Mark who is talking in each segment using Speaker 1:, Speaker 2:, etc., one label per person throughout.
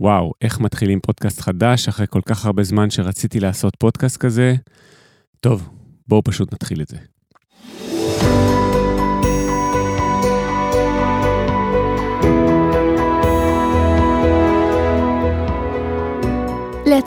Speaker 1: וואו, איך מתחילים פודקאסט חדש אחרי כל כך הרבה זמן שרציתי לעשות פודקאסט כזה? טוב, בואו פשוט נתחיל את זה.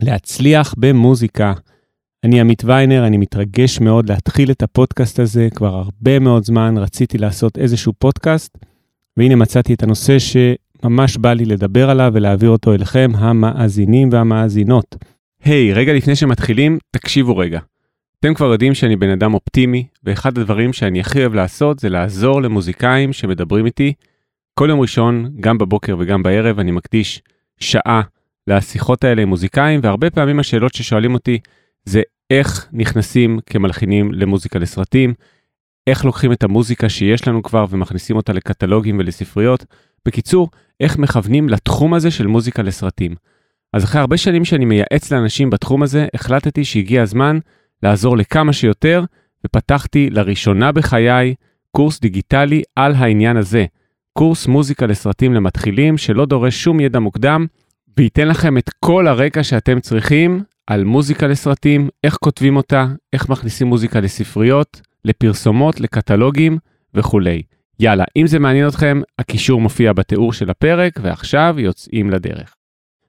Speaker 1: להצליח במוזיקה. אני עמית ויינר, אני מתרגש מאוד להתחיל את הפודקאסט הזה, כבר הרבה מאוד זמן רציתי לעשות איזשהו פודקאסט, והנה מצאתי את הנושא שממש בא לי לדבר עליו ולהעביר אותו אליכם, המאזינים והמאזינות. היי, hey, רגע לפני שמתחילים, תקשיבו רגע. אתם כבר יודעים שאני בן אדם אופטימי, ואחד הדברים שאני הכי אוהב לעשות זה לעזור למוזיקאים שמדברים איתי. כל יום ראשון, גם בבוקר וגם בערב, אני מקדיש שעה לשיחות האלה עם מוזיקאים, והרבה פעמים השאלות ששואלים אותי זה איך נכנסים כמלחינים למוזיקה לסרטים, איך לוקחים את המוזיקה שיש לנו כבר ומכניסים אותה לקטלוגים ולספריות. בקיצור, איך מכוונים לתחום הזה של מוזיקה לסרטים. אז אחרי הרבה שנים שאני מייעץ לאנשים בתחום הזה, החלטתי שהגיע הזמן לעזור לכמה שיותר, ופתחתי לראשונה בחיי קורס דיגיטלי על העניין הזה. קורס מוזיקה לסרטים למתחילים שלא דורש שום ידע מוקדם, וייתן לכם את כל הרקע שאתם צריכים על מוזיקה לסרטים, איך כותבים אותה, איך מכניסים מוזיקה לספריות, לפרסומות, לקטלוגים וכולי. יאללה, אם זה מעניין אתכם, הקישור מופיע בתיאור של הפרק, ועכשיו יוצאים לדרך.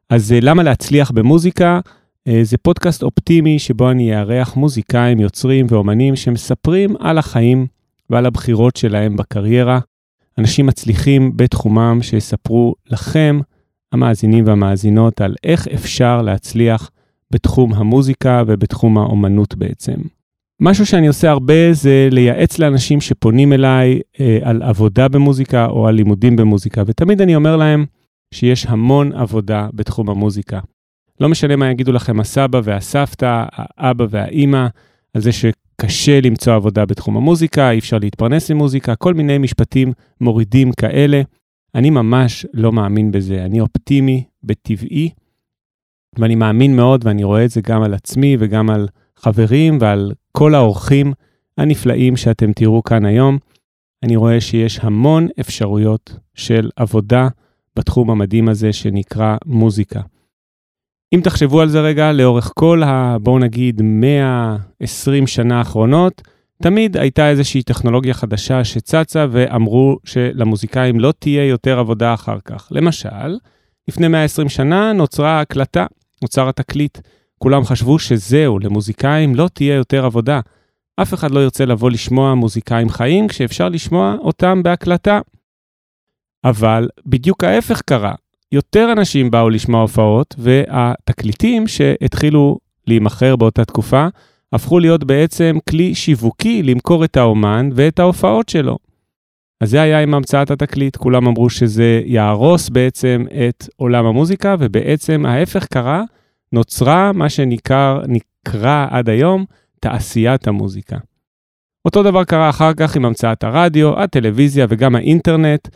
Speaker 1: אז אה, למה להצליח במוזיקה? אה, זה פודקאסט אופטימי שבו אני אארח מוזיקאים, יוצרים ואומנים שמספרים על החיים ועל הבחירות שלהם בקריירה. אנשים מצליחים בתחומם שיספרו לכם המאזינים והמאזינות על איך אפשר להצליח בתחום המוזיקה ובתחום האומנות בעצם. משהו שאני עושה הרבה זה לייעץ לאנשים שפונים אליי אה, על עבודה במוזיקה או על לימודים במוזיקה, ותמיד אני אומר להם שיש המון עבודה בתחום המוזיקה. לא משנה מה יגידו לכם הסבא והסבתא, האבא והאימא, על זה שקשה למצוא עבודה בתחום המוזיקה, אי אפשר להתפרנס ממוזיקה, כל מיני משפטים מורידים כאלה. אני ממש לא מאמין בזה, אני אופטימי בטבעי, ואני מאמין מאוד, ואני רואה את זה גם על עצמי וגם על חברים ועל כל האורחים הנפלאים שאתם תראו כאן היום. אני רואה שיש המון אפשרויות של עבודה בתחום המדהים הזה שנקרא מוזיקה. אם תחשבו על זה רגע, לאורך כל ה... בואו נגיד 120 שנה האחרונות, תמיד הייתה איזושהי טכנולוגיה חדשה שצצה ואמרו שלמוזיקאים לא תהיה יותר עבודה אחר כך. למשל, לפני 120 שנה נוצרה הקלטה, נוצר התקליט. כולם חשבו שזהו, למוזיקאים לא תהיה יותר עבודה. אף אחד לא ירצה לבוא לשמוע מוזיקאים חיים כשאפשר לשמוע אותם בהקלטה. אבל בדיוק ההפך קרה. יותר אנשים באו לשמוע הופעות, והתקליטים שהתחילו להימכר באותה תקופה, הפכו להיות בעצם כלי שיווקי למכור את האומן ואת ההופעות שלו. אז זה היה עם המצאת התקליט, כולם אמרו שזה יהרוס בעצם את עולם המוזיקה, ובעצם ההפך קרה, נוצרה מה שנקרא נקרא עד היום תעשיית המוזיקה. אותו דבר קרה אחר כך עם המצאת הרדיו, הטלוויזיה וגם האינטרנט.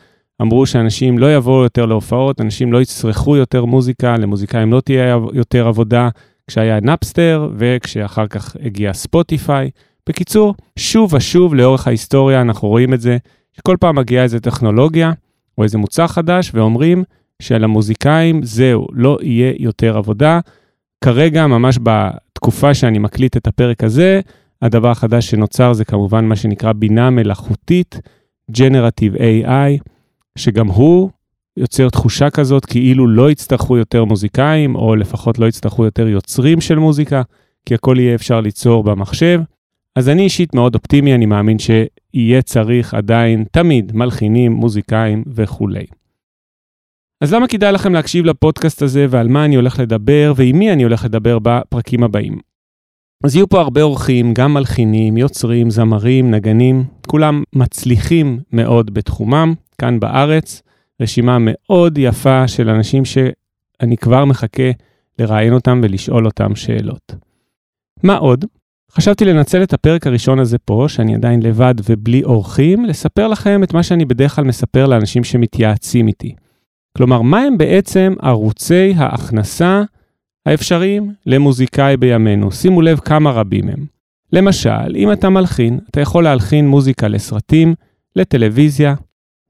Speaker 1: אמרו שאנשים לא יבואו יותר להופעות, אנשים לא יצרכו יותר מוזיקה, למוזיקאים לא תהיה יותר עבודה, כשהיה נאפסטר וכשאחר כך הגיע ספוטיפיי. בקיצור, שוב ושוב לאורך ההיסטוריה אנחנו רואים את זה, שכל פעם מגיעה איזה טכנולוגיה או איזה מוצר חדש ואומרים שלמוזיקאים זהו, לא יהיה יותר עבודה. כרגע, ממש בתקופה שאני מקליט את הפרק הזה, הדבר החדש שנוצר זה כמובן מה שנקרא בינה מלאכותית, Generative AI, שגם הוא יוצר תחושה כזאת כאילו לא יצטרכו יותר מוזיקאים, או לפחות לא יצטרכו יותר יוצרים של מוזיקה, כי הכל יהיה אפשר ליצור במחשב. אז אני אישית מאוד אופטימי, אני מאמין שיהיה צריך עדיין תמיד מלחינים, מוזיקאים וכולי. אז למה כדאי לכם להקשיב לפודקאסט הזה ועל מה אני הולך לדבר ועם מי אני הולך לדבר בפרקים הבאים? אז יהיו פה הרבה אורחים, גם מלחינים, יוצרים, זמרים, נגנים, כולם מצליחים מאוד בתחומם, כאן בארץ. רשימה מאוד יפה של אנשים אני כבר מחכה לראיין אותם ולשאול אותם שאלות. מה עוד? חשבתי לנצל את הפרק הראשון הזה פה, שאני עדיין לבד ובלי אורחים, לספר לכם את מה שאני בדרך כלל מספר לאנשים שמתייעצים איתי. כלומר, מה הם בעצם ערוצי ההכנסה האפשריים למוזיקאי בימינו? שימו לב כמה רבים הם. למשל, אם אתה מלחין, אתה יכול להלחין מוזיקה לסרטים, לטלוויזיה,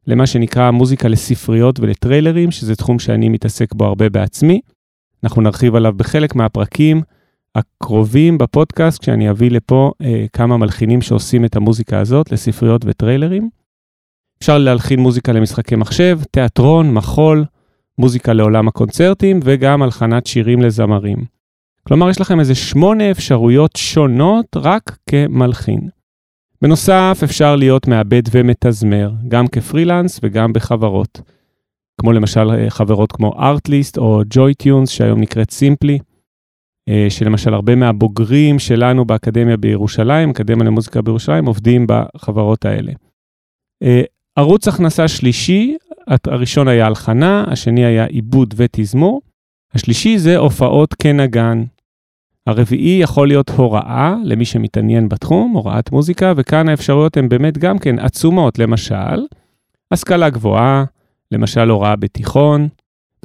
Speaker 1: למה שנקרא מוזיקה לספריות ולטריילרים, שזה תחום שאני מתעסק בו הרבה בעצמי. אנחנו נרחיב עליו בחלק מהפרקים הקרובים בפודקאסט, כשאני אביא לפה אה, כמה מלחינים שעושים את המוזיקה הזאת לספריות וטריילרים. אפשר להלחין מוזיקה למשחקי מחשב, תיאטרון, מחול, מוזיקה לעולם הקונצרטים וגם הלחנת שירים לזמרים. כלומר, יש לכם איזה שמונה אפשרויות שונות רק כמלחין. בנוסף, אפשר להיות מעבד ומתזמר, גם כפרילנס וגם בחברות. כמו למשל אה, חברות כמו ארטליסט או ג'וי-טיונס, שהיום נקראת סימפלי, אה, שלמשל הרבה מהבוגרים שלנו באקדמיה בירושלים, אקדמיה למוזיקה בירושלים, עובדים בחברות האלה. אה, ערוץ הכנסה שלישי, הראשון היה הלחנה, השני היה עיבוד ותזמור, השלישי זה הופעות כנגן. הרביעי יכול להיות הוראה למי שמתעניין בתחום, הוראת מוזיקה, וכאן האפשרויות הן באמת גם כן עצומות, למשל, השכלה גבוהה, למשל הוראה בתיכון,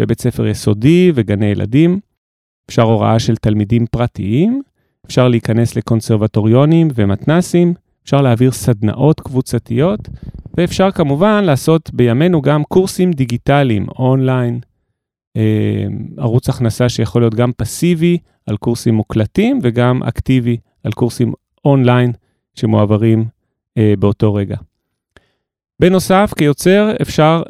Speaker 1: בבית ספר יסודי וגני ילדים, אפשר הוראה של תלמידים פרטיים, אפשר להיכנס לקונסרבטוריונים ומתנסים, אפשר להעביר סדנאות קבוצתיות, ואפשר כמובן לעשות בימינו גם קורסים דיגיטליים, אונליין, ערוץ הכנסה שיכול להיות גם פסיבי על קורסים מוקלטים וגם אקטיבי על קורסים אונליין שמועברים אה, באותו רגע. בנוסף, כיוצר אפשר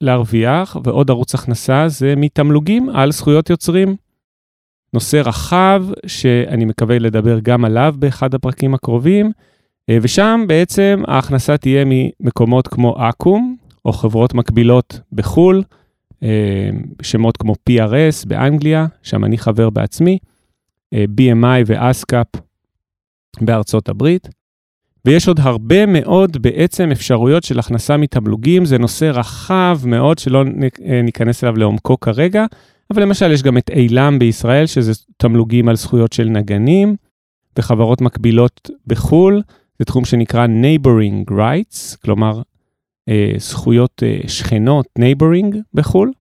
Speaker 1: להרוויח, ועוד ערוץ הכנסה זה מתמלוגים על זכויות יוצרים. נושא רחב שאני מקווה לדבר גם עליו באחד הפרקים הקרובים, אה, ושם בעצם ההכנסה תהיה ממקומות כמו אקו"ם, או חברות מקבילות בחו"ל, אה, שמות כמו PRS באנגליה, שם אני חבר בעצמי, אה, BMI ואסקאפ בארצות הברית. ויש עוד הרבה מאוד בעצם אפשרויות של הכנסה מתמלוגים, זה נושא רחב מאוד שלא ניכנס אליו לעומקו כרגע, אבל למשל יש גם את אילם בישראל, שזה תמלוגים על זכויות של נגנים, וחברות מקבילות בחו"ל, זה תחום שנקרא neighboring rights, כלומר אה, זכויות אה, שכנות, neighboring בחו"ל.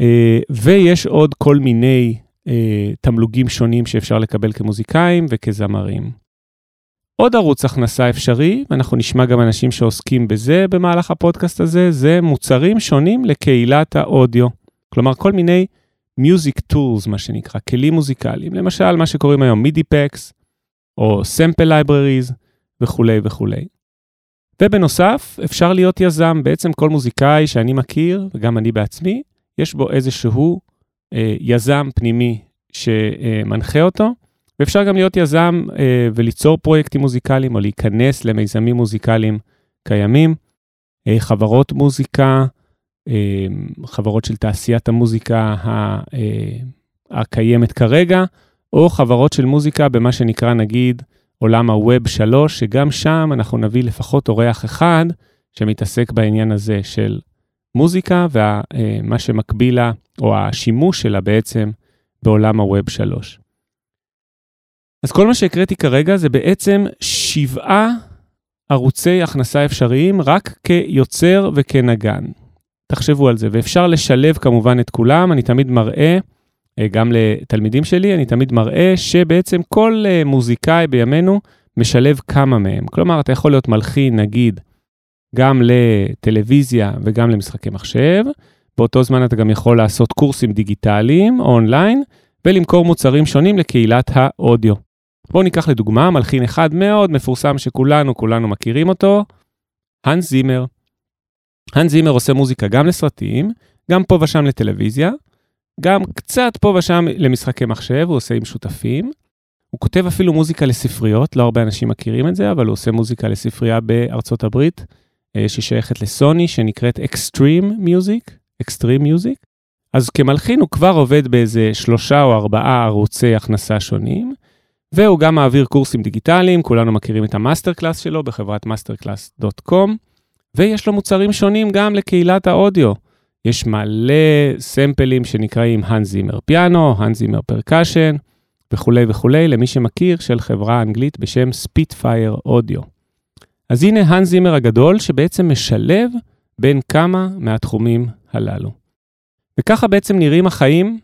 Speaker 1: אה, ויש עוד כל מיני אה, תמלוגים שונים שאפשר לקבל כמוזיקאים וכזמרים. עוד ערוץ הכנסה אפשרי, ואנחנו נשמע גם אנשים שעוסקים בזה במהלך הפודקאסט הזה, זה מוצרים שונים לקהילת האודיו. כלומר, כל מיני Music Tools, מה שנקרא, כלים מוזיקליים. למשל, מה שקוראים היום מידי פקס, או Sample Libraries, וכולי וכולי. ובנוסף, אפשר להיות יזם. בעצם כל מוזיקאי שאני מכיר, וגם אני בעצמי, יש בו איזשהו אה, יזם פנימי שמנחה אותו, ואפשר גם להיות יזם אה, וליצור פרויקטים מוזיקליים, או להיכנס למיזמים מוזיקליים קיימים, אה, חברות מוזיקה, אה, חברות של תעשיית המוזיקה ה, אה, הקיימת כרגע, או חברות של מוזיקה במה שנקרא נגיד עולם הווב 3, שגם שם אנחנו נביא לפחות אורח אחד שמתעסק בעניין הזה של מוזיקה ומה אה, שמקביל לה, או השימוש שלה בעצם בעולם הווב 3. אז כל מה שהקראתי כרגע זה בעצם שבעה ערוצי הכנסה אפשריים רק כיוצר וכנגן. תחשבו על זה, ואפשר לשלב כמובן את כולם, אני תמיד מראה, אה, גם לתלמידים שלי, אני תמיד מראה שבעצם כל אה, מוזיקאי בימינו משלב כמה מהם. כלומר, אתה יכול להיות מלחין, נגיד, גם לטלוויזיה וגם למשחקי מחשב, באותו זמן אתה גם יכול לעשות קורסים דיגיטליים, אונליין, ולמכור מוצרים שונים לקהילת האודיו. בואו ניקח לדוגמה מלחין אחד מאוד מפורסם שכולנו, כולנו מכירים אותו, האנס זימר. האנס זימר עושה מוזיקה גם לסרטים, גם פה ושם לטלוויזיה, גם קצת פה ושם למשחקי מחשב, הוא עושה עם שותפים. הוא כותב אפילו מוזיקה לספריות, לא הרבה אנשים מכירים את זה, אבל הוא עושה מוזיקה לספרייה בארצות הברית, אה, ששייכת לסוני, שנקראת Extreme Music, Extreme Music. אז כמלחין הוא כבר עובד באיזה שלושה או ארבעה ערוצי הכנסה שונים, והוא גם מעביר קורסים דיגיטליים, כולנו מכירים את המאסטר קלאס שלו בחברת masterclass.com, ויש לו מוצרים שונים גם לקהילת האודיו. יש מלא סמפלים שנקראים Hans Zimmer Piano, Hans Zimmer Percussion וכולי וכולי, למי שמכיר, של חברה אנגלית בשם ספיטפייר אודיו. אז הנה האנס זימר הגדול שבעצם משלב בין כמה מהתחומים הללו. וככה בעצם נראים החיים,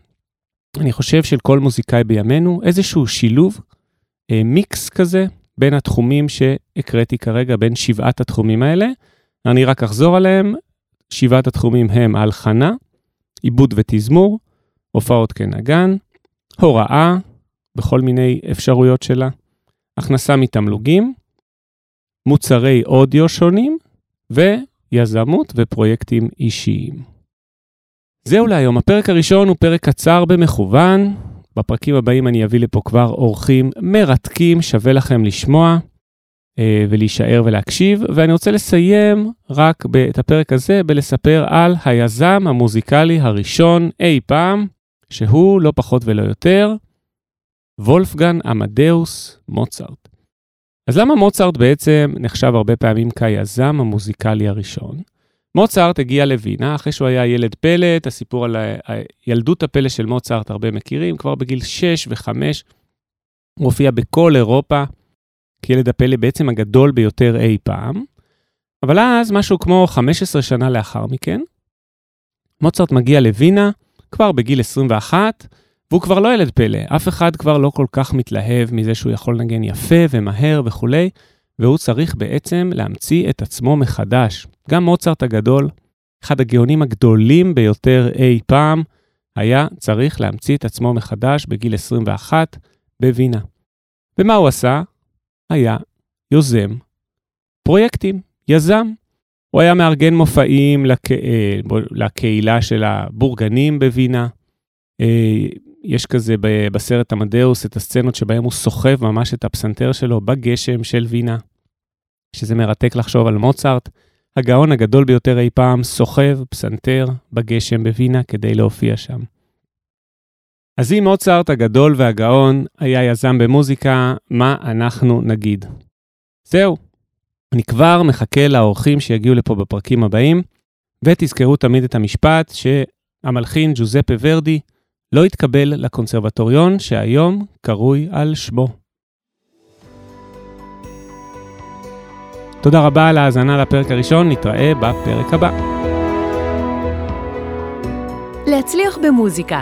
Speaker 1: אני חושב, של כל מוזיקאי בימינו, איזשהו שילוב, אה, מיקס כזה, בין התחומים שהקראתי כרגע, בין שבעת התחומים האלה. אני רק אחזור עליהם, שבעת התחומים הם הלחנה, עיבוד ותזמור, הופעות כנגן, הוראה בכל מיני אפשרויות שלה, הכנסה מתמלוגים, מוצרי אודיו שונים ויזמות ופרויקטים אישיים. זהו להיום, הפרק הראשון הוא פרק קצר במכוון. בפרקים הבאים אני אביא לפה כבר אורחים מרתקים, שווה לכם לשמוע. אה, ולהישאר ולהקשיב, ואני רוצה לסיים רק את הפרק הזה בלספר על היזם המוזיקלי הראשון אי פעם, שהוא לא פחות ולא יותר, וולפגן עמדאוס מוצרט. אז למה מוצרט בעצם נחשב הרבה פעמים כיזם המוזיקלי הראשון? מוצרט הגיע לווינה אחרי שהוא היה ילד פלא, את הסיפור על ילדות הפלא של מוצרט הרבה מכירים, כבר בגיל 6 ו-5 הוא הופיע בכל אירופה, כילד הפלא בעצם הגדול ביותר אי פעם. אבל אז, משהו כמו 15 שנה לאחר מכן, מוצרט מגיע לווינה, כבר בגיל 21, והוא כבר לא ילד פלא, אף אחד כבר לא כל כך מתלהב מזה שהוא יכול לנגן יפה ומהר וכולי, והוא צריך בעצם להמציא את עצמו מחדש. גם מוצרט הגדול, אחד הגאונים הגדולים ביותר אי פעם, היה צריך להמציא את עצמו מחדש בגיל 21 בווינה. ומה הוא עשה? היה יוזם פרויקטים, יזם. הוא היה מארגן מופעים לק... אה, לקהילה של הבורגנים בווינה. אה, יש כזה בסרט עמדאוס את הסצנות שבהם הוא סוחב ממש את הפסנתר שלו בגשם של וינה, שזה מרתק לחשוב על מוצרט, הגאון הגדול ביותר אי פעם, סוחב פסנתר בגשם בווינה כדי להופיע שם. אז אם מוצרט הגדול והגאון היה יזם במוזיקה, מה אנחנו נגיד? זהו, אני כבר מחכה לאורחים שיגיעו לפה בפרקים הבאים, ותזכרו תמיד את המשפט שהמלחין ג'וזפה ורדי לא התקבל לקונסרבטוריון שהיום קרוי על שמו. תודה רבה על ההאזנה לפרק הראשון, נתראה בפרק הבא.
Speaker 2: להצליח במוזיקה,